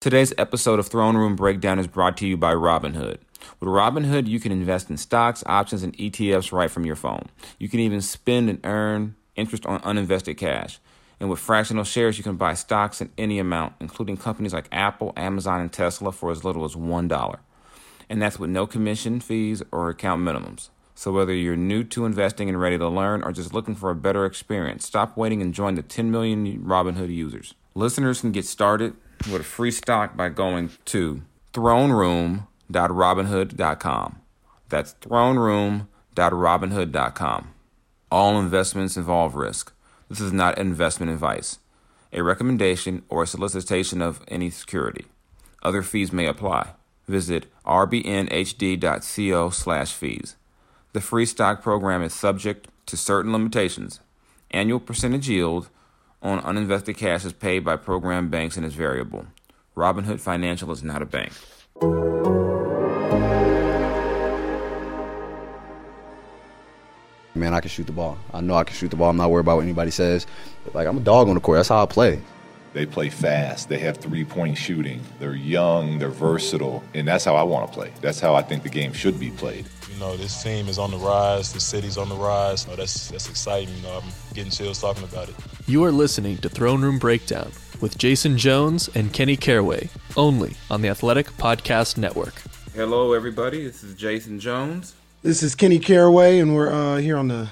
Today's episode of Throne Room Breakdown is brought to you by Robinhood. With Robinhood, you can invest in stocks, options, and ETFs right from your phone. You can even spend and earn interest on uninvested cash. And with fractional shares, you can buy stocks in any amount, including companies like Apple, Amazon, and Tesla for as little as $1. And that's with no commission fees or account minimums. So whether you're new to investing and ready to learn or just looking for a better experience, stop waiting and join the 10 million Robinhood users. Listeners can get started with a free stock by going to throneroom.robinhood.com. That's throneroom.robinhood.com. All investments involve risk. This is not investment advice, a recommendation, or a solicitation of any security. Other fees may apply. Visit rbnhd.co slash fees. The free stock program is subject to certain limitations. Annual percentage yield on uninvested cash is paid by program banks and is variable. Robinhood Financial is not a bank. Man, I can shoot the ball. I know I can shoot the ball. I'm not worried about what anybody says. Like I'm a dog on the court. That's how I play. They play fast. They have three point shooting. They're young. They're versatile, and that's how I want to play. That's how I think the game should be played. You know, this team is on the rise. The city's on the rise. So that's that's exciting. You know, I'm getting chills talking about it. You are listening to Throne Room Breakdown with Jason Jones and Kenny Caraway, only on the Athletic Podcast Network. Hello, everybody. This is Jason Jones. This is Kenny Caraway, and we're uh, here on the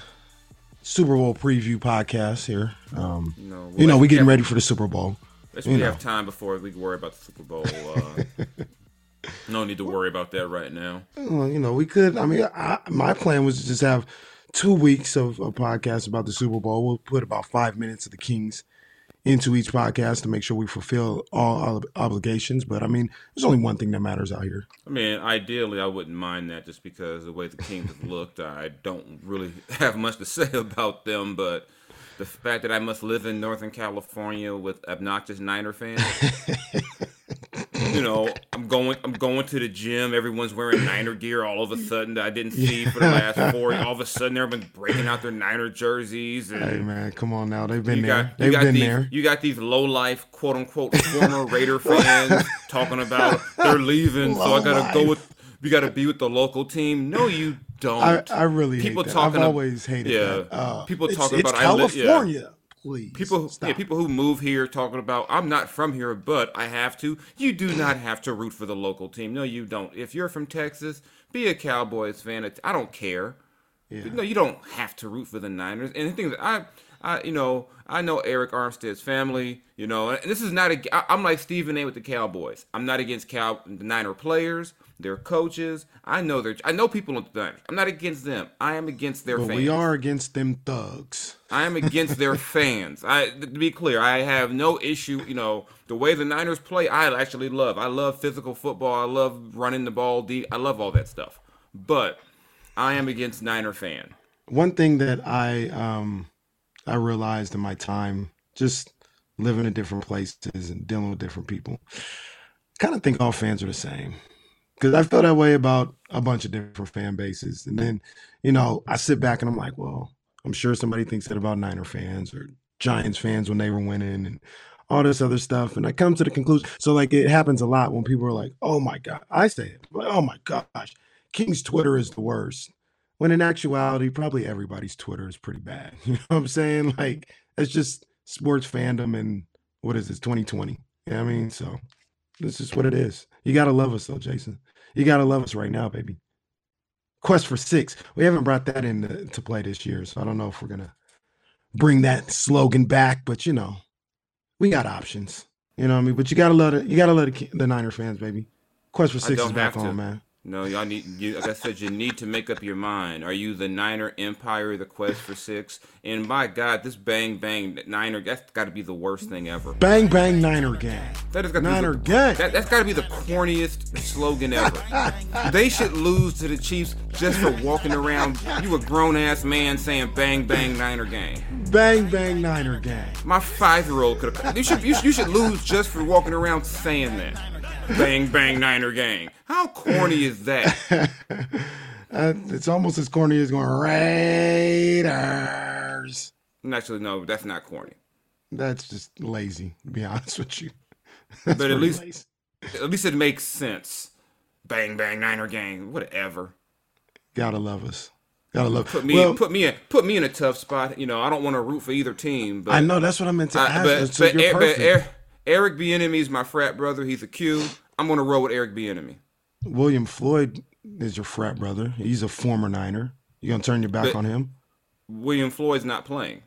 Super Bowl preview podcast. Here, um, No, well, you know, let's we getting ready for the Super Bowl. We know. have time before we worry about the Super Bowl. Uh, no need to worry about that right now. Well, you know, we could. I mean, I, my plan was to just have two weeks of a podcast about the Super Bowl. We'll put about five minutes of the Kings into each podcast to make sure we fulfill all ob- obligations. But I mean, there's only one thing that matters out here. I mean, ideally, I wouldn't mind that just because the way the Kings have looked, I don't really have much to say about them. But the fact that I must live in Northern California with obnoxious Niner fans, you know, I'm going, I'm going to the gym. Everyone's wearing Niner gear. All of a sudden, that I didn't see for the last four. All of a sudden, everyone's breaking out their Niner jerseys. And Hey man, come on now, they've been there. got, you they've got been these, there. You got these low life, quote unquote, former Raider fans talking about they're leaving, so I gotta go with. You gotta be with the local team. No, you don't. I, I really people hate that. talking. I've always hated yeah, that. Uh, people talking it's about I live- yeah. Please, People, yeah, people who move here talking about I'm not from here, but I have to. You do not have to root for the local team. No, you don't. If you're from Texas, be a Cowboys fan. I don't care. No, you don't have to root for the Niners. And the thing that I, I, you know, I know Arik Armstead's family. You know, and this is not a. I- I'm like Stephen A. with the Cowboys. I'm not against Cow the Niner players, their coaches. I know their. I know people on the Niners. I'm not against them. I am against their but fans. we are against them thugs. I am against their fans. I to be clear, I have no issue. You know the way the Niners play. I actually love. I love physical football. I love running the ball deep. I love all that stuff. But I am against Niner fan. One thing that I um I realized in my time just living in different places and dealing with different people, kind of think all fans are the same. Because I felt that way about a bunch of different fan bases, and then you know I sit back and I'm like, well, I'm sure somebody thinks that about Niner fans or Giants fans when they were winning and all this other stuff. And I come to the conclusion. So like it happens a lot when people are like, oh my God. I say it, like, oh my gosh, King's Twitter is the worst. When in actuality, probably everybody's Twitter is pretty bad. You know what I'm saying? Like it's just sports fandom and what is this, 2020? You know what I mean? So this is what it is. You gotta love us though, Jason. You gotta love us right now, baby. Quest for six. We haven't brought that into to play this year, so I don't know if we're gonna bring that slogan back, but you know, we got options. You know what I mean? But you gotta love it. You gotta love the, the Niner fans, baby. Quest for six is back on, man. No, y'all need. You, like I said, you need to make up your mind. Are you the Niner Empire, the quest for six? And my God, this bang bang Niner. That's got to be the worst thing ever. Bang bang Niner gang. That has got to Niner be the, gang. That, that's got to be the corniest slogan ever. they should lose to the Chiefs just for walking around. You a grown ass man saying "bang bang Niner gang." Bang bang Niner gang. My five year old could have. You should, you should you should lose just for walking around saying that. Bang bang Niner gang. How corny is that? Uh, it's almost as corny as going Raiders. Actually, no, that's not corny. That's just lazy, to be honest with you. But at least, lazy. At least it makes sense. Bang bang Niner gang, whatever. Gotta love us. Gotta love. Put me well, put me in put me in a tough spot. You know, I don't want to root for either team, but I know that's what I meant to I- ask. but, so but, Er- but. Er- Eric Bieniemy is my frat brother. He's a Q. I'm gonna roll with Eric Bieniemy. William Floyd is your frat brother. He's a former Niner. You gonna turn your back But- on him? William Floyd's not playing.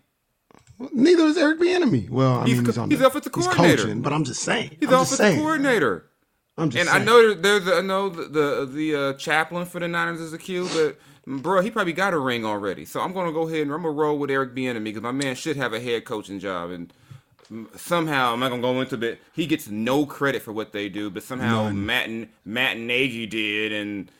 Neither is Eric Bieniemy. Well, I He's mean, he's on he's the, offensive he's coordinator. coaching, but I'm just saying. He's I'm offensive saying. coordinator. I'm just saying And saying. I know there's I know the the, the uh, chaplain for the Niners is a a Q, but bro, he probably got a ring already. So I'm gonna go ahead and I'm gonna roll with Eric Bieniemy because my man should have a head coaching job. And somehow I'm not gonna go into it. He gets no credit for what they do, but somehow None. Matt and Matt Nagy did, and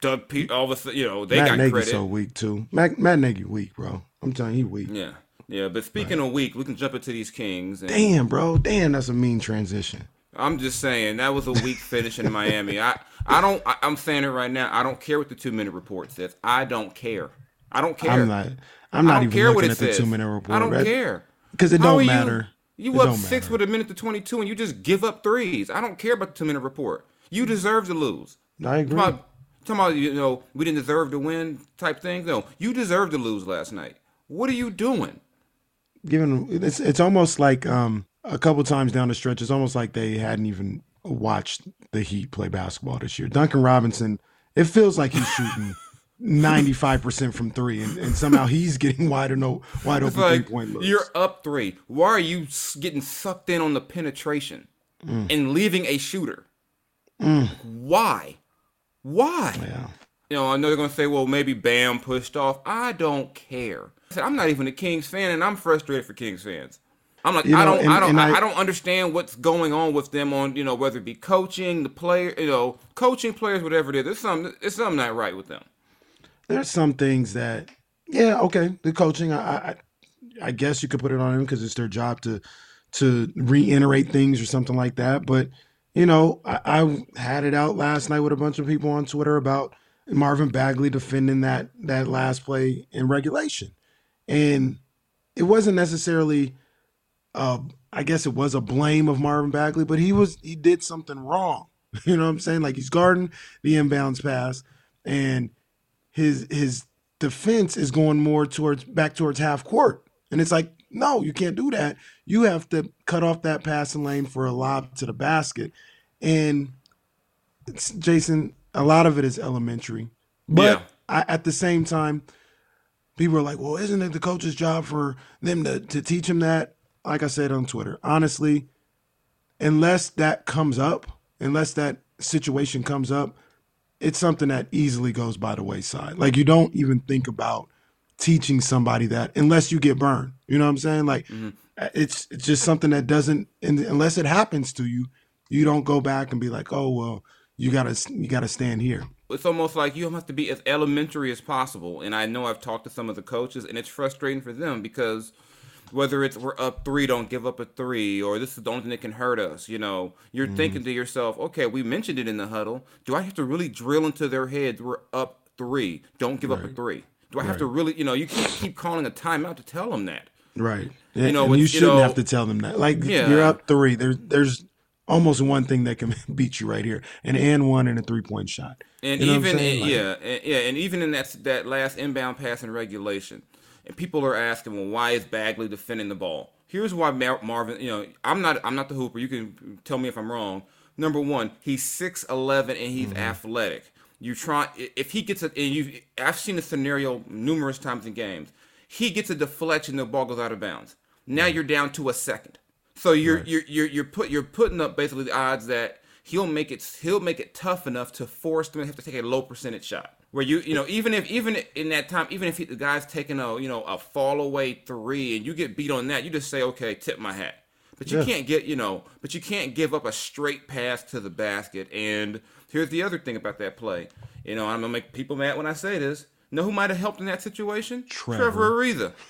Doug Pe- all of a sudden, you know, they Matt got Nagy's credit. so weak too. Matt, Matt Nagy weak, bro. I'm telling you, he weak. yeah, yeah. But speaking of weak, we can jump into these Kings. And Damn, bro. Damn, that's a mean transition. I'm just saying that was a weak finish in Miami. I I don't. I, I'm saying it right now. I don't care what the two minute report says. I don't care. I don't care. I'm not. I'm not even looking at the says. two minute report. I don't care because it don't are you- matter. You, It up six matter. with a minute to 22, and you just give up threes. I don't care about the two minute report. You deserve to lose. I agree. Talking about, talking about you know we didn't deserve to win type thing. No, you deserve to lose last night. What are you doing? Given it's it's almost like um a couple times down the stretch, it's almost like they hadn't even watched the Heat play basketball this year. Duncan Robinson, it feels like he's shooting. 95% from three, and, and somehow he's getting wide, no, wide open three point looks. you're up three. Why are you getting sucked in on the penetration Mm. and leaving a shooter? Why? Why? Yeah. You know, I know they're gonna say, well, maybe Bam pushed off. I don't care. I said, I'm not even a Kings fan, and I'm frustrated for Kings fans. I'm like, You I don't, and- I don't, I, I- I don't understand what's going on with them on, you know, whether it be coaching, the player, you know, coaching players, whatever it is. There's something, it's something not right with them. There's some things that yeah okay the coaching i i, I guess you could put it on them because it's their job to to reiterate things or something like that. But you know I, I had it out last night with a bunch of people on twitter about marvin bagley defending that that last play in regulation. And it wasn't necessarily uh i guess it was a blame of marvin bagley but he was he did something wrong. You know what i'm saying? Like he's guarding the inbounds pass and his his defense is going more towards back towards half court. And it's like, no, you can't do that. You have to cut off that passing lane for a lob to the basket. And it's, Jason, a lot of it is elementary. But Yeah. I, at the same time, people are like, well, isn't it the coach's job for them to, to teach him that? Like I said on Twitter, honestly, unless that comes up, unless that situation comes up, it's something that easily goes by the wayside. Like you don't even think about teaching somebody that unless you get burned. You know what I'm saying? Like mm-hmm. uh, it's it's just something that doesn't unless it happens to you, you don't go back and be like, "Oh, well, you got to you got to stand here." it's almost like you have to be as elementary as possible. And I know I've talked to some of the coaches, and it's frustrating for them because whether it's we're up three, don't give up a three, or this is the only thing that can hurt us. You know, you're mm-hmm. thinking to yourself, okay, we mentioned it in the huddle. Do I have to really drill into their heads? We're up three. Don't give up a three. Do I have to really, you know, you can't keep calling a timeout to tell them that. Right. You know, and you shouldn't know- have to tell them that. Like Yeah. you're up 3. There's there's almost one thing that can beat you right here. An and one and a three-point shot. And You know even? Like- yeah, and, yeah, and even in that that last inbound pass in regulation, and people are asking, well, why is Bagley defending the ball? Here's why Mar- Marvin. You know, I'm not I'm not the hooper. You can tell me if I'm wrong. Number one, he's six eleven and he's mm-hmm. athletic. You try if he gets a and you I've seen the scenario numerous times in games. He gets a deflection, the ball goes out of bounds. Now mm. you're down to a second. So you're you're you're you're put you're putting up basically the odds that he'll make it he'll make it tough enough to force them to have to take a low percentage shot. Where you you know even if even in that time even if he, the guy's taking a you know a fall away three and you get beat on that you just say okay tip my hat. But you Yeah. can't get you know but you can't give up a straight pass to the basket. And here's the other thing about that play. You know I'm gonna make people mad when I say this. Know who might have helped in that situation? Trevor. Ariza.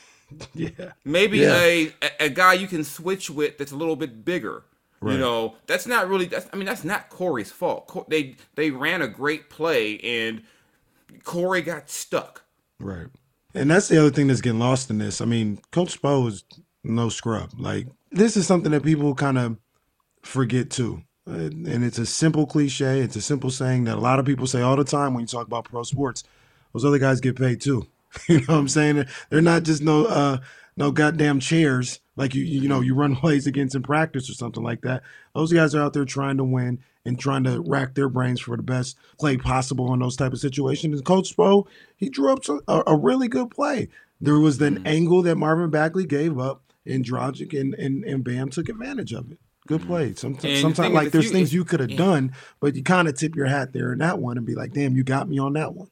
Yeah. Maybe Yeah. a, a guy you can switch with that's a little bit bigger. You know, that's not really. That's I mean, that's not Corey's fault. They they ran a great play and Corey got stuck. Right. And that's the other thing that's getting lost in this. I mean, Coach Spo is no scrub. Like this is something that people kind of forget too. and it's a simple cliche. It's a simple saying that a lot of people say all the time when you talk about pro sports. Those other guys get paid too. you know what I'm saying? They're not just no uh, no goddamn chairs like you you know you run plays against in practice or something like that. Those guys are out there trying to win and trying to rack their brains for the best play possible in those type of situations. And Coach Spo, he drew up a, a really good play. There was an mm-hmm. angle that Marvin Bagley gave up, and Dragic and, and, and Bam took advantage of it. Good mm-hmm. play. Sometimes, sometimes like there's you, things you could have yeah. done, but you kind of tip your hat there in that one and be like, damn, you got me on that one.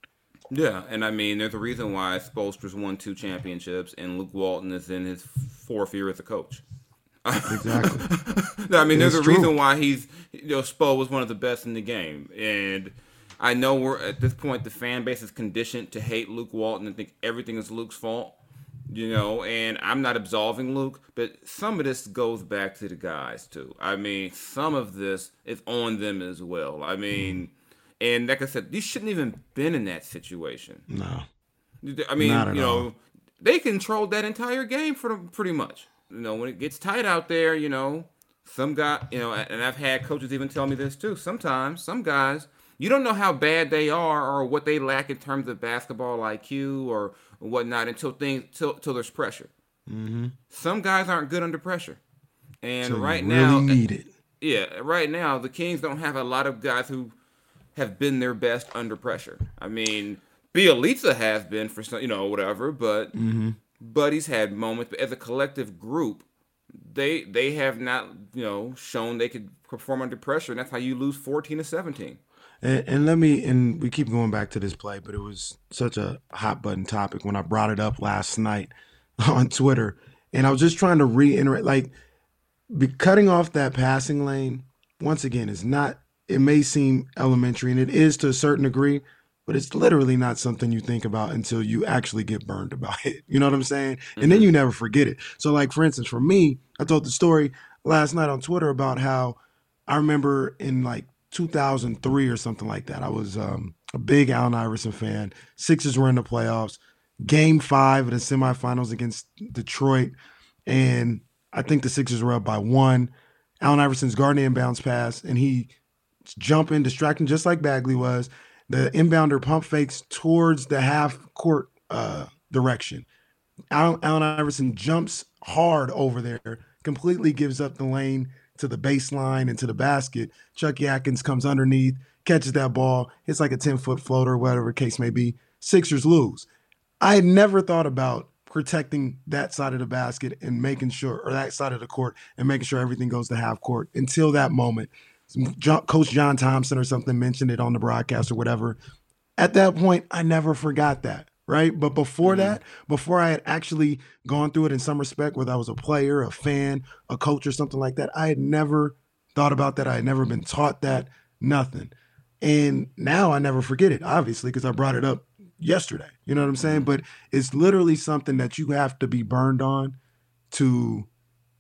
Yeah, and I mean, there's a reason why Spoelstra's won two championships, and Luke Walton is in his fourth year as a coach. Exactly. no, I mean, there's a true. reason why he's, you know, Spo was one of the best in the game, and I know we're at this point the fan base is conditioned to hate Luke Walton and think everything is Luke's fault you know, and I'm not absolving Luke, but some of this goes back to the guys too. I mean, some of this is on them as well. I mean, mm. And like I said, you shouldn't even been in that situation. No, I mean, you know, all. they controlled that entire game for them pretty much. You know, when it gets tight out there, you know, some guy, you know, and I've had coaches even tell me this too. Sometimes some guys, you don't know how bad they are or what they lack in terms of basketball IQ or whatnot until things till, till there's pressure. Mm-hmm. Some guys aren't good under pressure, and so right now, need it. Yeah, right now the Kings don't have a lot of guys who have been their best under pressure. I mean, Bjelica has been for some, you know, whatever, but mm-hmm. Buddy's had moments. But as a collective group, they they have not, you know, shown they could perform under pressure, and that's how you lose fourteen to seventeen. And, and, let me, and we keep going back to this play, but it was such a hot button topic when I brought it up last night on Twitter. And I was just trying to reiterate, like, be cutting off that passing lane, once again, is not, it may seem elementary, and it is to a certain degree, but it's literally not something you think about until you actually get burned about it. You know what I'm saying? Mm-hmm. And then mm-hmm. you never forget it. So, like, for instance, for me, I told the story last night on Twitter about how I remember in like 2003 or something like that. I was um, a big Allen Iverson fan. Sixers were in the playoffs. Game five of the semifinals against Detroit. And I think the Sixers were up by one. Allen Iverson's guarding inbounds pass, and he jumping, distracting just like Bagley was. The inbounder pump fakes towards the half court uh, direction. Allen, Allen Iverson jumps hard over there, completely gives up the lane to the baseline and to the basket. Chucky Atkins comes underneath, catches that ball. It's like a 10 foot floater, whatever case may be. Sixers lose. I had never thought about protecting that side of the basket and making sure, or that side of the court, and making sure everything goes to half court until that moment. Coach John Thompson or something mentioned it on the broadcast or whatever. At that point, I never forgot that right? But before mm-hmm. that, before I had actually gone through it in some respect, whether I was a player, a fan, a coach, or something like that, I had never thought about that. I had never been taught that, nothing. And now I never forget it, obviously, because I brought it up yesterday. You know what I'm saying? Mm-hmm. But it's literally something that you have to be burned on to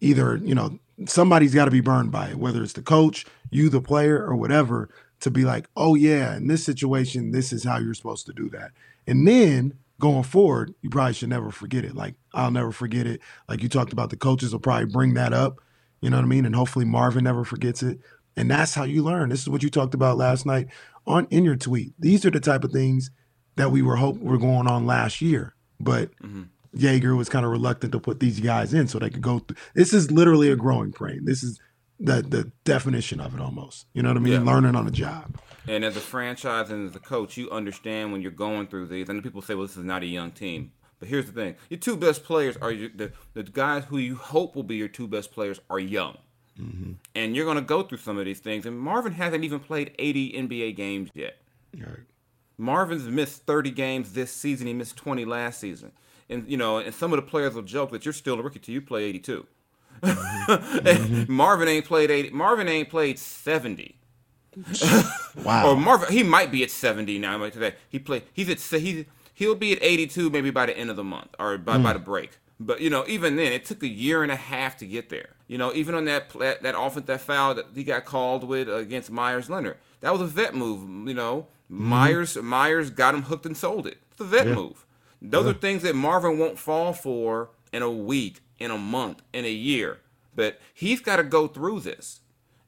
either, you know, somebody's got to be burned by it, whether it's the coach, you, the player, or whatever, to be like, oh, yeah, in this situation, this is how you're supposed to do that. And then going forward, you probably should never forget it. Like I'll never forget it. Like you talked about, the coaches will probably bring that up. You know what I mean? And hopefully Marvin never forgets it. And that's how you learn. This is what you talked about last night on in your tweet. These are the type of things that we were hope were going on last year, but mm-hmm. Joerger was kind of reluctant to put these guys in so they could go through. This is literally a growing pain. This is the the definition of it almost. You know what I mean? Yeah. Learning on the job. And as a franchise and as a coach, you understand when you're going through these. And people say, well, this is not a young team. But here's the thing your two best players are your, the, the guys who you hope will be your two best players are young. Mm-hmm. And you're going to go through some of these things. And Marvin hasn't even played 80 NBA games yet. Right. Marvin's missed 30 games this season. He missed 20 last season. And, you know, and some of the players will joke that you're still a rookie till you play 82. Mm-hmm. Marvin ain't played 80. Marvin ain't played 70. wow. or Marvin, he might be at 70 now. Like today, he play. He's at he he'll be at 82 maybe by the end of the month or by, mm. by the break. But you know, even then, it took a year and a half to get there. You know, even on that that offense that foul that he got called with against Meyers Leonard, that was a vet move. You know, mm. Meyers Meyers got him hooked and sold it. It's a vet yeah. move. Those yeah. are things that Marvin won't fall for in a week, in a month, in a year. But he's got to go through this.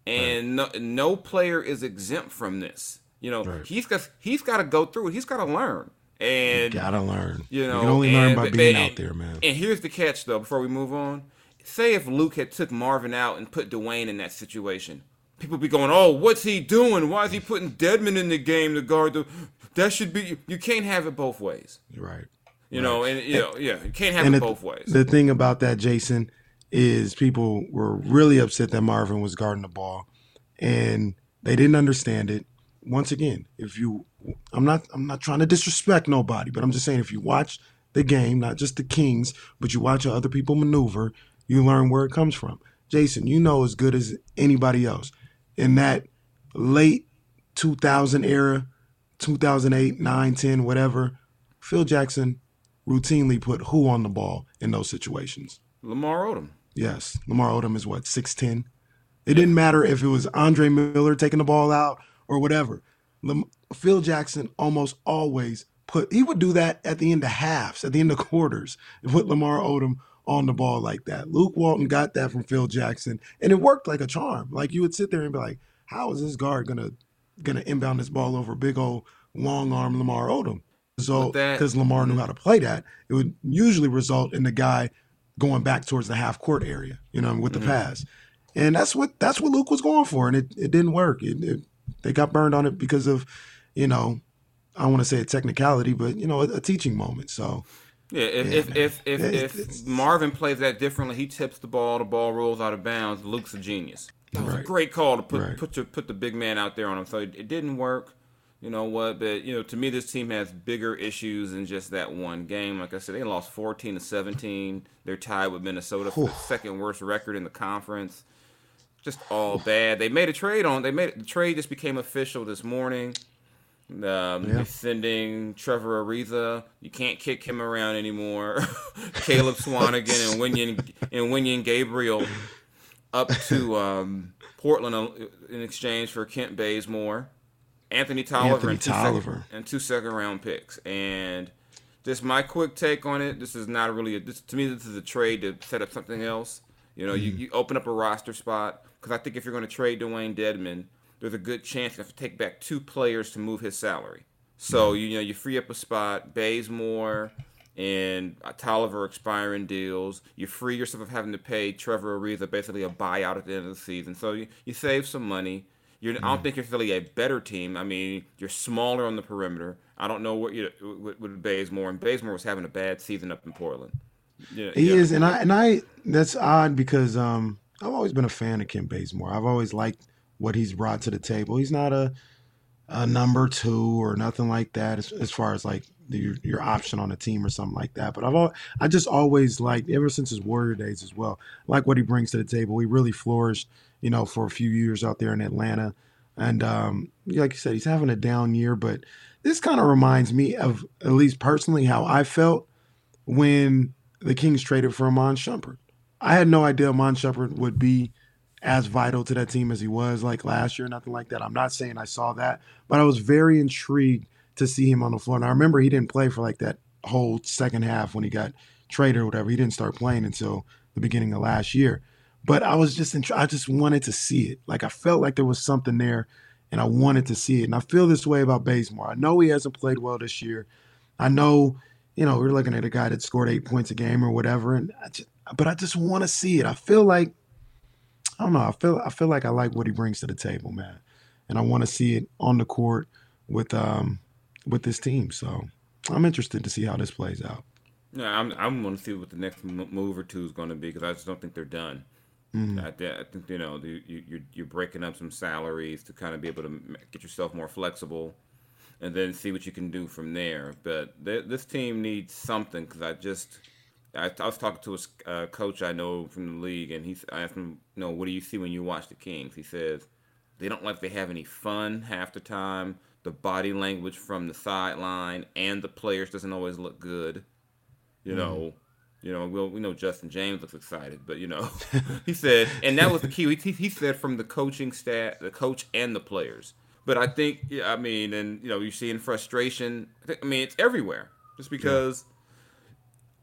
and no, no player is exempt from this. You know, Right. he's got he's got to go through it. He's got to learn. And Gotta learn. you know, you can only learn by being and- out there, man. And here's the catch, though. Before we move on, say if Luke had took Marvin out and put Dewayne in that situation, people be going, "Oh, what's he doing? Why is he putting Dedmon in the game to guard the?" That should be. You can't have it both ways. right. You know, and you know, yeah, you can't have And it the, both ways. the thing about that, Jason, is people were really upset that Marvin was guarding the ball, and they didn't understand it. Once again, if you, I'm not, I'm not trying to disrespect nobody, but I'm just saying if you watch the game, not just the Kings, but you watch how other people maneuver, you learn where it comes from. Jason, you know as good as anybody else in that late 2000 era, 2008, 9, 10, whatever. Phil Jackson routinely put who on the ball in those situations? Lamar Odom. Yes. Lamar Odom is what, 6'10? It didn't matter if it was Andre Miller taking the ball out or whatever. Lam- Phil Jackson almost always put, he would do that at the end of halves, at the end of quarters, and put Lamar Odom on the ball like that. Luke Walton got that from Phil Jackson, and it worked like a charm. Like you would sit there and be like, how is this guard gonna gonna inbound this ball over big old long arm Lamar Odom? So because Lamar knew how to play that, it would usually result in the guy going back towards the half court area, you know, with the mm-hmm. pass. And that's what that's what Luke was going for, and it, it didn't work. It, it, they got burned on it because of, you know, I don't want to say a technicality, but you know, a, a teaching moment. So Yeah, if Yeah, if, if if if Marvin plays that differently, he tips the ball, the ball rolls out of bounds. Luke's a genius. That was a great call to put Right. put your, put the big man out there on him. So it, it didn't work. You know what? But you know, to me, this team has bigger issues than just that one game. Like I said, they lost fourteen to seventeen. They're tied with Minnesota for the second worst record in the conference. Just all bad. They made a trade on. They made the trade just became official this morning. Um, Yeah. Sending Trevor Ariza. You can't kick him around anymore. Caleb Swanigan and Wenyen and Wenyen Gabriel up to um, Portland uh, in exchange for Kent Bazemore, Anthony Tolliver, Anthony and, two Tolliver. Second, and two second round picks. And just my quick take on it. This is not really a, this, to me. This is a trade to set up something else. You know, Mm-hmm. you, you open up a roster spot because I think if you're going to trade Dewayne Dedmon, there's a good chance you have to take back two players to move his salary. So you know you free up a spot, Bazemore and uh, Tolliver expiring deals. You free yourself of having to pay Trevor Ariza basically a buyout at the end of the season. So you, you save some money. You're, I don't think you're really a better team. I mean, you're smaller on the perimeter. I don't know what you with, with Bazemore, and Bazemore was having a bad season up in Portland. Yeah, He yeah. is, and I and I that's odd because um I've always been a fan of Kim Bazemore. I've always liked what he's brought to the table. He's not a a number two or nothing like that as, as far as like the, your, your option on a team or something like that. But I've al- I just always liked ever since his Warrior days as well. Like what he brings to the table. He really flourished, you know, for a few years out there in Atlanta. And um, like you said, he's having a down year, but this kind of reminds me of at least personally how I felt when the Kings traded for Iman Shumpert. I had no idea Iman Shumpert would be as vital to that team as he was like last year, nothing like that. I'm not saying I saw that, but I was very intrigued to see him on the floor. And I remember he didn't play for like that whole second half when he got traded or whatever. He didn't start playing until the beginning of last year. But I was just, in, I just wanted to see it. Like I felt like there was something there and I wanted to see it. And I feel this way about Bazemore. I know he hasn't played well this year. I know, you know, we're looking at a guy that scored eight points a game or whatever. And I just, but I just want to see it. I feel like, I don't know. I feel, I feel like I like what he brings to the table, man. And I want to see it on the court with, um, with this team. So I'm interested to see how this plays out. Yeah, I'm I'm going to see what the next move or two is going to be because I just don't think they're done. I, thi- I think you know you, you you're, you're breaking up some salaries to kind of be able to get yourself more flexible, and then see what you can do from there. But th- this team needs something because I just I, I was talking to a uh, coach I know from the league, and he I asked him, you know, what do you see when you watch the Kings? He says they don't like they have any fun half the time. The body language from the sideline and the players doesn't always look good. You know, mm-hmm. you know, we we know Justin James looks excited, but you know, he said, and that was the key. He, he said from the coaching staff, the coach and the players. But I think, yeah, I mean, and you know, you're seeing frustration. I, think, I mean, it's everywhere. Just because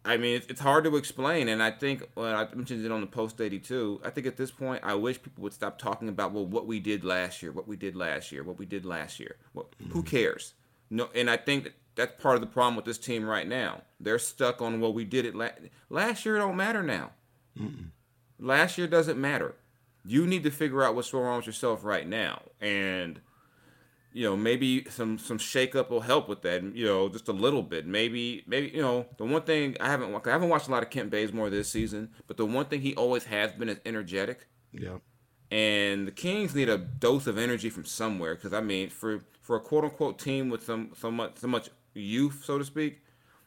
I mean, it's, hard to explain, and I think well, I mentioned it on the post eighty two. I think at this point, I wish people would stop talking about well, what we did last year, what we did last year, what we did last year. Well, Who mm-hmm. cares? No, and I think that that's part of the problem with this team right now. They're stuck on well, we did it la- last year. It don't matter now. Last year doesn't matter. You need to figure out what's wrong with yourself right now, and you know maybe some some shakeup will help with that. You know, just a little bit. Maybe maybe you know the one thing I haven't I haven't watched a lot of Kent Bazemore this season, but the one thing he always has been is energetic. Yeah. And the Kings need a dose of energy from somewhere because I mean, for for a quote unquote team with some so much so much youth, so to speak,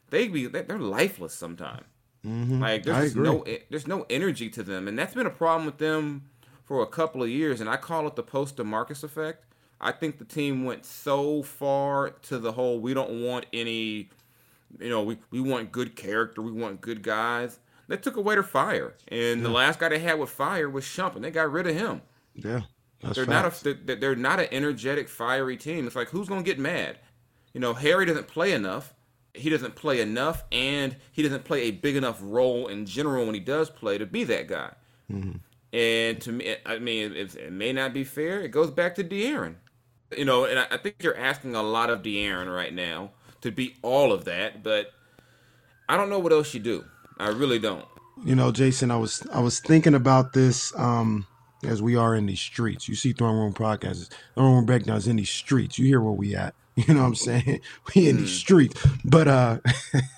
they be they're lifeless sometimes. Like Mm-hmm. I there's no there's no energy to them, and that's been a problem with them for a couple of years. And I call it the post Demarcus effect. I think the team went so far to the whole we don't want any, you know, we, we want good character, we want good guys. They took away their fire, and the last guy they had with fire was Shump, and they got rid of him. Yeah. They're facts. not a they're, not an energetic, fiery team. It's like who's gonna get mad? You know, Harry doesn't play enough. He doesn't play enough, and he doesn't play a big enough role in general when he does play to be that guy. Mm-hmm. And to me, I mean, it, it may not be fair. It goes back to De'Aaron. You know, and I, think you're asking a lot of De'Aaron right now to be all of that, but I don't know what else you do. I really don't. You know, Jason, I was I was thinking about this um as we are in these streets. You see Throne Room Podcasts, Throne Room Breakdowns in these streets. You hear where we at. You know what I'm saying? We in these streets. But uh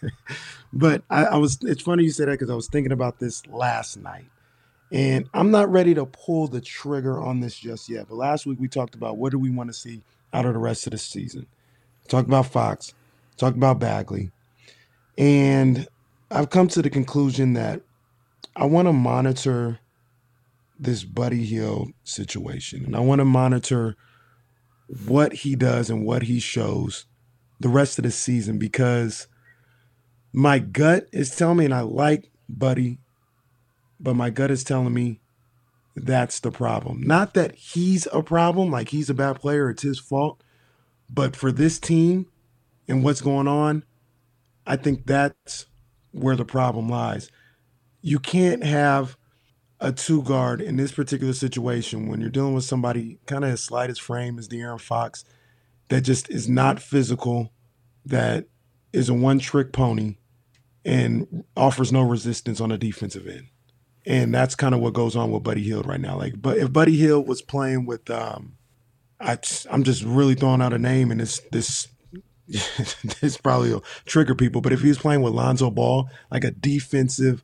but I, I was it's funny you said that because I was thinking about this last night. And I'm not ready to pull the trigger on this just yet. But last week we talked about what do we want to see out of the rest of the season. Talked about Fox, talked about Bagley. And I've come to the conclusion that I want to monitor this Buddy Hield situation. And I want to monitor what he does and what he shows the rest of the season because my gut is telling me, and I like Buddy, but my gut is telling me that's the problem. Not that he's a problem, like he's a bad player, it's his fault, but for this team and what's going on, I think that's where the problem lies. You can't have a two guard in this particular situation when you're dealing with somebody kind of as slight as frame as De'Aaron Fox that just is not physical, that is a one trick pony and offers no resistance on the defensive end. And that's kind of what goes on with Buddy Hield right now. Like, but if Buddy Hield was playing with, um, I, I'm just really throwing out a name, and this this this probably will trigger people. But if he was playing with Lonzo Ball, like a defensive,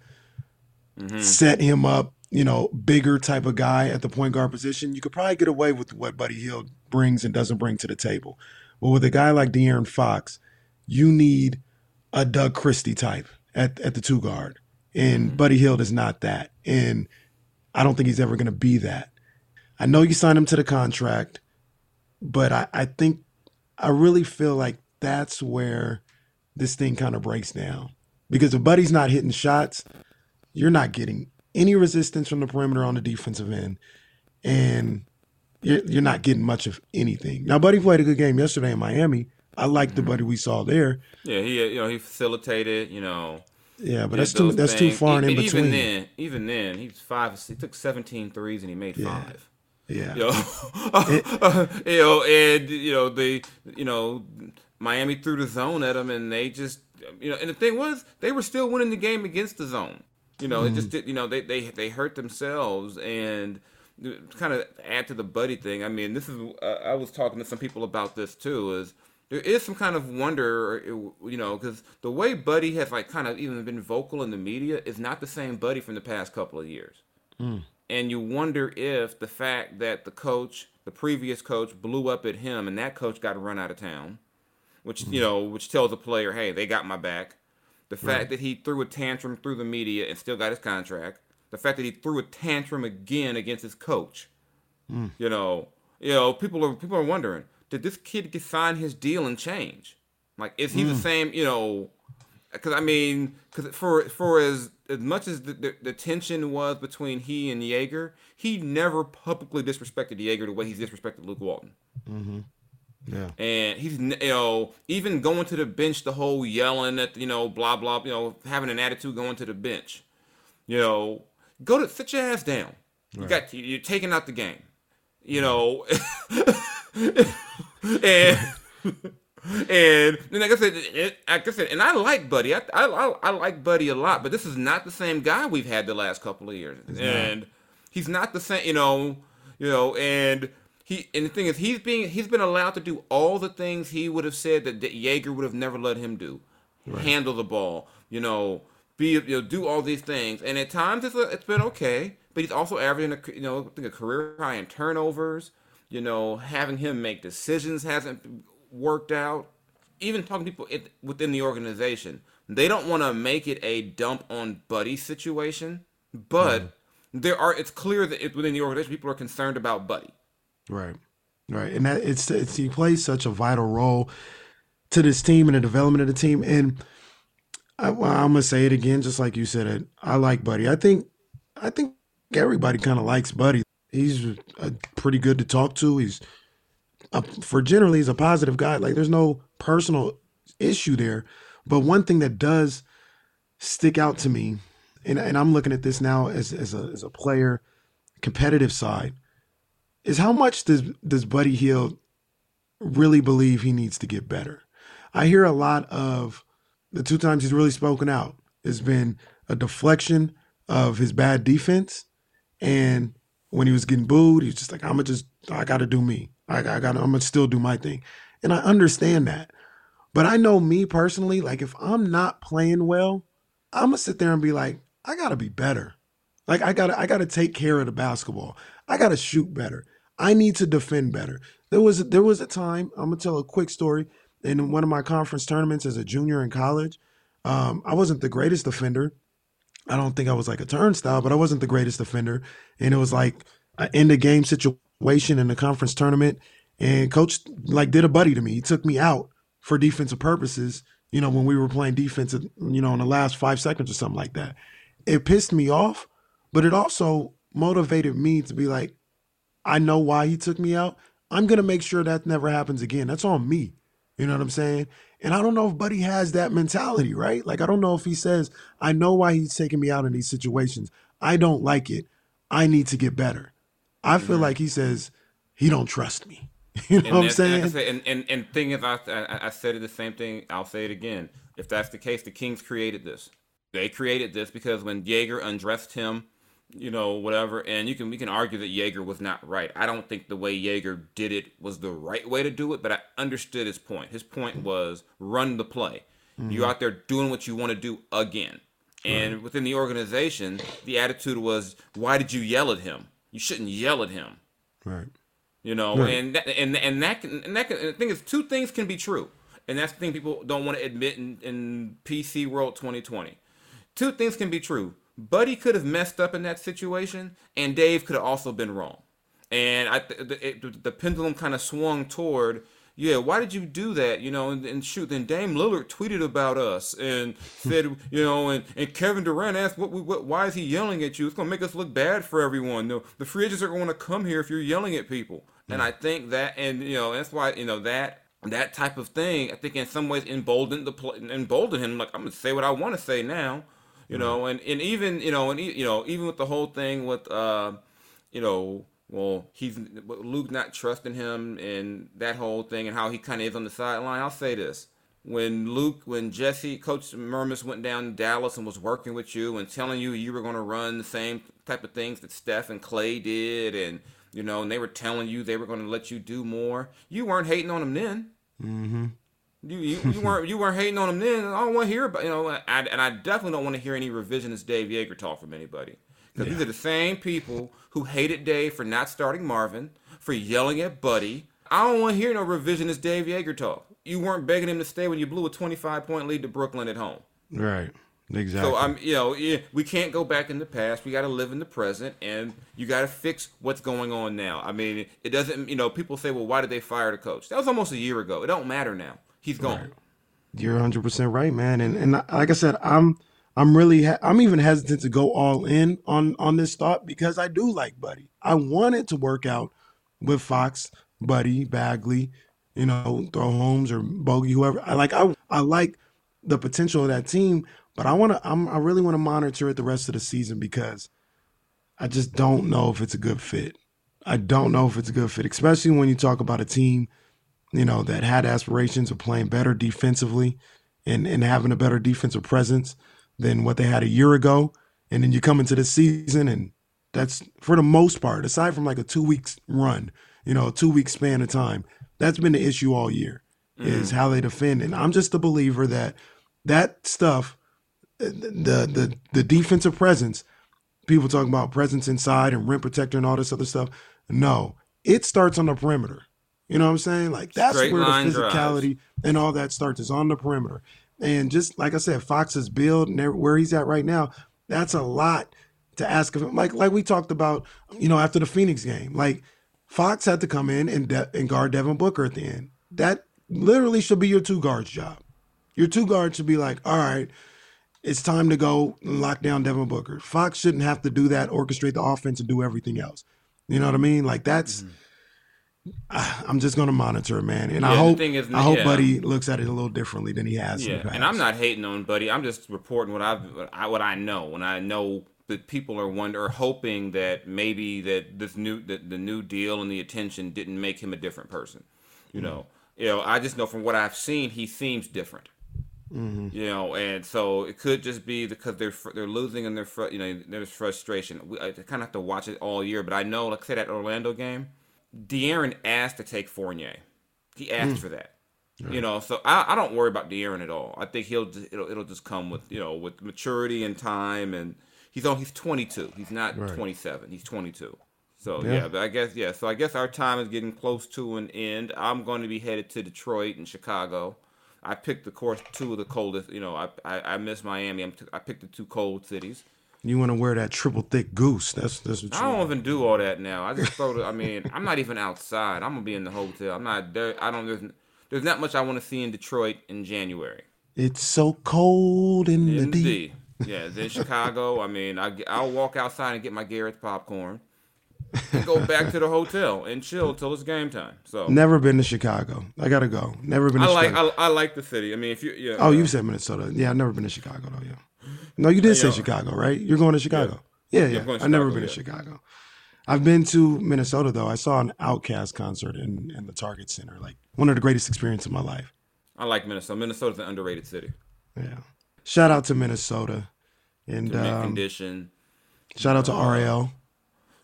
set him up, you know, bigger type of guy at the point guard position, you could probably get away with what Buddy Hield brings and doesn't bring to the table. But with a guy like De'Aaron Fox, you need a Doug Christie type at, at the two guard. And mm-hmm. Buddy Hield is not that. And I don't think he's ever going to be that. I know you signed him to the contract, but I, I think I really feel like that's where this thing kind of breaks down. Because if Buddy's not hitting shots, you're not getting any resistance from the perimeter on the defensive end. And you're, you're not getting much of anything. Now, Buddy played a good game yesterday in Miami. I like the mm-hmm. Buddy we saw there. Yeah, he you know he facilitated. You know, Yeah, but that's too that's too far and in Even between. then, even then, he was five. He took 17 threes and he made Yeah. five. yeah. You know, you know, and you know they, you know, Miami threw the zone at them, and they just, you know, and the thing was, they were still winning the game against the zone. You know, it just did. You know, they they they hurt themselves, and kind of add to the buddy thing. I mean, this is. Uh, I was talking to some people about this too. Is there is some kind of wonder, you know, because the way Buddy has like kind of even been vocal in the media is not the same Buddy from the past couple of years hmm. and you wonder if the fact that the coach, the previous coach, blew up at him, and that coach got run out of town, which you hmm. know, which tells the player, hey, they got my back. The fact that he threw a tantrum through the media and still got his contract. The fact that he threw a tantrum again against his coach. Hmm. You know, you know, people are people are wondering, did this kid get sign his deal and change? Like, is he the hmm. same? You know, because I mean, because for for as as much as the, the, the tension was between he and Joerger, he never publicly disrespected Joerger the way he's disrespected Luke Walton. Mm-hmm. Yeah. And he's you know even going to the bench, the whole yelling at you know blah blah you know having an attitude going to the bench. You know, go to sit your ass down. You got you're taking out the game. You mm-hmm. know, and and, and like I said, it, like I said, and I like Buddy. I, I I I like Buddy a lot, but this is not the same guy we've had the last couple of years, and he's not the same. You know, you know, and he and the thing is, he's being he's been allowed to do all the things he would have said that Joerger would have never let him do, handle the ball, you know, be you know, do all these things, and at times it's a, it's been okay, but he's also averaging a you know I think a career high in turnovers. You know, having him make decisions hasn't worked out. Even talking to people within the organization, they don't want to make it a dump on Buddy situation, but mm-hmm. there are. It's clear that it, within the organization, people are concerned about Buddy. Right. Right. And that it's, it's he plays such a vital role to this team and the development of the team. And I, well, I'm gonna say it again, just like you said it. I like Buddy. I think I think everybody kind of likes Buddy. He's pretty good to talk to. He's uh, for generally he's a positive guy. Like there's no personal issue there. But one thing that does stick out to me, and, and I'm looking at this now as as a as a player, competitive side, is how much does does Buddy Hield really believe he needs to get better? I hear a lot of the two times he's really spoken out has been a deflection of his bad defense, and when he was getting booed, he's just like, "I'm gonna just, I gotta do me. I, I gotta, I'm gonna still do my thing," and I understand that. But I know me personally, like if I'm not playing well, I'm gonna sit there and be like, I gotta be better. Like I gotta, I gotta take care of the basketball. I gotta shoot better. I need to defend better. There was, there was a time. I'm gonna tell a quick story. In one of my conference tournaments as a junior in college, um, I wasn't the greatest defender. I don't think I was like a turnstile, but I wasn't the greatest defender. And it was like an end of game situation in the conference tournament. And coach like did a buddy to me. He took me out for defensive purposes, you know, when we were playing defense, you know, in the last five seconds or something like that. It pissed me off, but it also motivated me to be like, I know why he took me out. I'm going to make sure that never happens again. That's on me. You know what I'm saying? And I don't know if Buddy has that mentality, right? Like, I don't know if he says, I know why he's taking me out in these situations. I don't like it. I need to get better. I feel like he says, he don't trust me. You know And what I'm that's- and like saying? and, and, and thing is, I, I, I said it the same thing. I'll say it again. If that's the case, the Kings created this. They created this because when Joerger undressed him, you know, whatever, and you can we can argue that Joerger was not right. I don't think the way Joerger did it was the right way to do it, but I understood his point. His point was run the play. You're mm-hmm. out there doing what you want to do again. And within the organization, the attitude was, "Why did you yell at him? You shouldn't yell at him." Right. You know, Right. and that, and and that can, and that can, and the thing is, two things can be true, and that's the thing people don't want to admit in, in PC World 2020. Two things can be true. Buddy could have messed up in that situation, and Dave could have also been wrong. And I, the, it, the pendulum kind of swung toward, yeah, why did you do that? You know, and, and shoot, then Dame Lillard tweeted about us and said, you know, and, and Kevin Durant asked, what, what, why is he yelling at you? It's gonna make us look bad for everyone. No, the free agents are going to come here if you're yelling at people. And mm. I think that, and you know, that's why you know that that type of thing. I think in some ways emboldened the emboldened him. Like I'm gonna say what I want to say now. You know, and, and even you know, and you know, even with the whole thing with uh, you know, well, he's Luke not trusting him and that whole thing and how he kind of is on the sideline. I'll say this: when Luke, when Jesse, Coach Mermuys went down to Dallas and was working with you and telling you you were going to run the same type of things that Steph and Clay did, and you know, and they were telling you they were going to let you do more, you weren't hating on them then. Mm-hmm. You, you, you weren't you weren't hating on him then. I don't want to hear about you know, I, and I definitely don't want to hear any revisionist Dave Joerger talk from anybody because these are the same people who hated Dave for not starting Marvin, for yelling at Buddy. I don't want to hear no revisionist Dave Joerger talk. You weren't begging him to stay when you blew a 25 point lead to Brooklyn at home. Right. Exactly. So I'm, you know, yeah, we can't go back in the past. We got to live in the present, and you got to fix what's going on now. I mean, it doesn't, you know, people say, well, why did they fire the coach? That was almost a year ago. It don't matter now. He's gone. You're 100 percent right, man. And and like I said, I'm I'm really ha- I'm even hesitant to go all in on on this thought because I do like Buddy. I wanted to work out with Fox, Buddy, Bagley, you know, throw Holmes or Bogi, whoever. I like I I like the potential of that team, but I want to I'm I really want to monitor it the rest of the season because I just don't know if it's a good fit. I don't know if it's a good fit, especially when you talk about a team, you know, that had aspirations of playing better defensively and and having a better defensive presence than what they had a year ago. And then you come into the season and that's for the most part, aside from like a two weeks run, you know, a two week span of time, that's been the issue all year is mm-hmm. how they defend. And I'm just a believer that that stuff, uh, the the the defensive presence, people talking about presence inside and rim protector and all this other stuff. No, it starts on the perimeter. You know what I'm saying? Like that's Straight where the physicality and all that starts is on the perimeter. And just like I said, Fox's build and where he's at right now, that's a lot to ask of him. Like like we talked about, you know, after the Phoenix game, like Fox had to come in and de- and guard Devin Booker at the end. That literally should be your two guards job. Your two guards should be like, all right, it's time to go lock down Devin Booker. Fox shouldn't have to do that, orchestrate the offense, and do everything else. You know what I mean? Like that's. Ah, I'm just gonna monitor it, man, and Mm-hmm. Yeah, I hope is, I hope yeah. Buddy looks at it a little differently than he has. Yeah, and I'm not hating on Buddy. I'm just reporting what I've what I, what I know, and I know that people are wonder, hoping that maybe that this new that the new deal and the attention didn't make him a different person. You know, you know. I just know from what I've seen, he seems different. You know, and so it could just be because they're they're losing and they're fr- you know there's frustration. We, I kind of have to watch it all year, but I know, like I said, that Orlando game, De'Aaron asked to take Fournier. He asked hmm. for that. You know, so I, I don't worry about De'Aaron at all. I think he'll just, it'll it'll just come with you know with maturity and time, and he's on he's 22. He's not 27. He's 22. So yeah. Yeah. but I guess yeah. So I guess our time is getting close to an end. I'm going to be headed to Detroit and Chicago. I picked the course two of the coldest. You know, I I, I miss Miami. I'm t- I picked the two cold cities. You want to wear that triple thick goose? That's that's what you. I don't want. even do all that now. I just throw the. I mean, I'm not even outside. I'm gonna be in the hotel. I'm not there. I don't. There's, there's not much I want to see in Detroit in January. It's so cold in the In the deep. D. Yeah, then Chicago. I mean, I, I'll walk outside and get my Garrett's popcorn, and go back to the hotel and chill till it's game time. So Never been to Chicago. I gotta go. Never been to I like Chicago. I, I like the city. I mean, if you yeah. oh, uh, you said Minnesota. Yeah, I've never been to Chicago though. Yeah. No, you did say. Chicago, right? You're going to Chicago. Yeah, yeah. To I've never been yeah. to Chicago. I've been to Minnesota though. I saw an OutKast concert in, in the Target Center. Like one of the greatest experiences of my life. I like Minnesota. Minnesota's an underrated city. Yeah. Shout out to Minnesota. And um, condition. shout out to RL.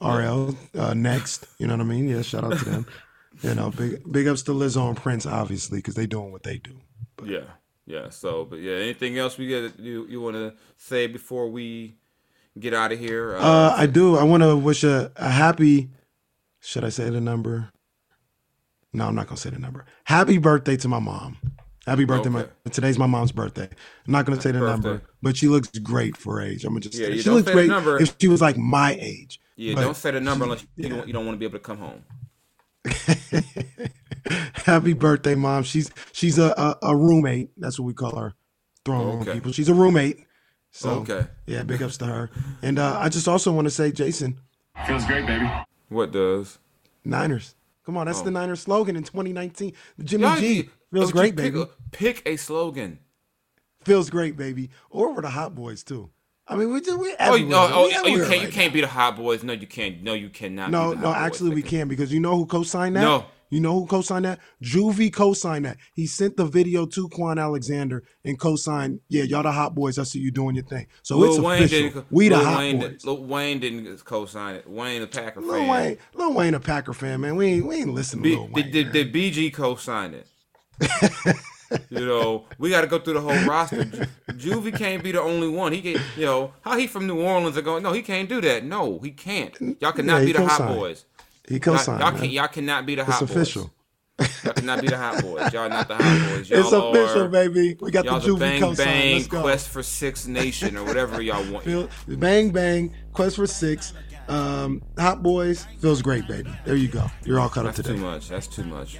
RL uh, next. You know what I mean? Yeah, shout out to them. you know, big big ups to Lizzo and Prince, obviously, because they doing what they do. Yeah, yeah. So, but yeah, anything else we get you you want to say before we get out of here? Uh, I do. I want to wish a, a happy. Should I say the number? No, I'm not gonna say the number. Happy birthday to my mom. Happy birthday! Okay. My, today's my mom's birthday. I'm not gonna say the number, but she looks great for age. I'm gonna just. Yeah, say, she looks great number. if she was like my age. yeah, but don't say the number unless you yeah. don't you don't want to be able to come home. Happy birthday, mom. She's she's a, a, a roommate. That's what we call her. Throwing Okay. people. She's a roommate. So Okay. yeah, big ups to her. And uh, I just also want to say, Jason, Feels great, baby. What does? Niners. Come on, that's Oh. the Niners slogan in 2019. Jimmy Y'all- G feels oh, great, pick baby. A, pick a slogan. Feels great, baby. Or we're the Hot Boys too. I mean, we just we Oh, you, everywhere. oh, oh, We oh, you can't you can't be the hot boys. No, you can't. No, you cannot. No, be the no, Hot Boys. actually we can because you know who co-signed that? No. You know who co-signed that? Juvie co-signed that. He sent the video to Kwon Alexander and co-signed, yeah, y'all the hot boys. I see you doing your thing. So Lil it's Wayne official. didn't. we the hot Wayne, boys. Did, Lil Wayne didn't co-sign it. Wayne, the Packer Lil fan. Wayne, Lil Wayne a Packer fan, man. We ain't we ain't listening to B, Lil Wayne. did, did, did BG co-sign it? you know, we got to go through the whole roster. Ju- Juvie can't be the only one. He can, you know, how he from New Orleans are going? No, he can't do that. No, he can't. Y'all cannot Yeah, be the hot boys. He co-signed. y'all, can, y'all cannot be the Hot Boys. it's hot official. boys. Y'all cannot be the hot boys. Y'all not the hot boys. Y'all It's official, baby. We got the Y'all the Juvie bang bang Let's go. quest for six nation or whatever y'all want. Feel, bang bang, Quest for Six, um, Hot Boys feels great, baby. There you go. You're all caught up That's today. too much. That's too much.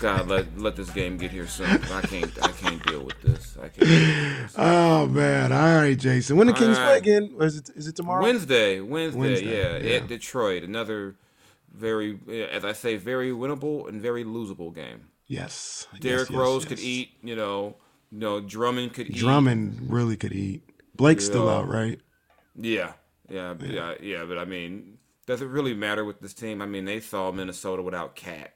God, let let this game get here soon. I can't. I can't deal with this. I can't. Deal with this. Oh man! All right, Jason. When the Kings All play again? Or is it is it tomorrow? Wednesday, Wednesday, Wednesday, yeah, yeah. at Detroit. Another very, as I say, very winnable and very losable game. Yes. Derrick yes, yes, Rose yes. could eat. You know, you know Drummond could eat. Drummond really could eat. Blake's still Yeah. out, right? Yeah, yeah, yeah, yeah. But I mean, does it really matter with this team? I mean, they saw Minnesota without KAT,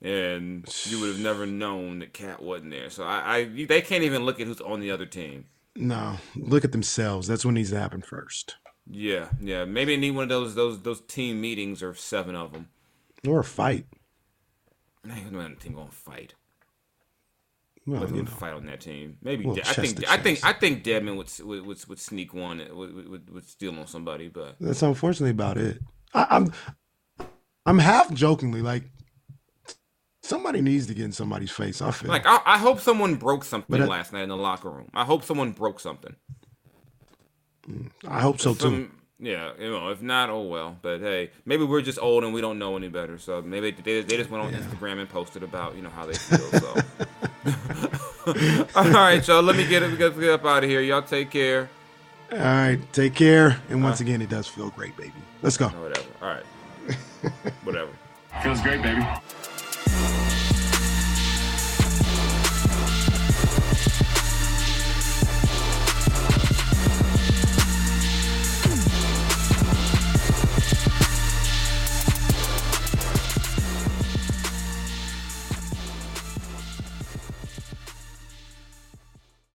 and you would have never known that KAT wasn't there. So I, I, they can't even look at who's on the other team. No. Look at themselves. That's what needs to happen first. Yeah, yeah. Maybe they need one of those those those team meetings or seven of them. Or a fight. Man, no team gonna fight. Well, Who's gonna know. fight on that team? Maybe Well, De- I think I think. I think Dedmon would would would, would sneak one would, would would steal on somebody, but That's unfortunately about it. I, I'm I'm half jokingly like somebody needs to get in somebody's face. I feel like I, I hope someone broke something I- last night in the locker room. I hope someone broke something. I hope so too. Yeah, you know, if not, oh well. But hey, maybe we're just old and we don't know any better. So maybe they, they just went on Instagram and posted about you know how they feel. So, all right, y'all. Let me get it. Get, get up out of here. Y'all take care. All right, take care. And once again, it does feel great, baby. Let's go. Whatever. All right. whatever. Feels great, baby.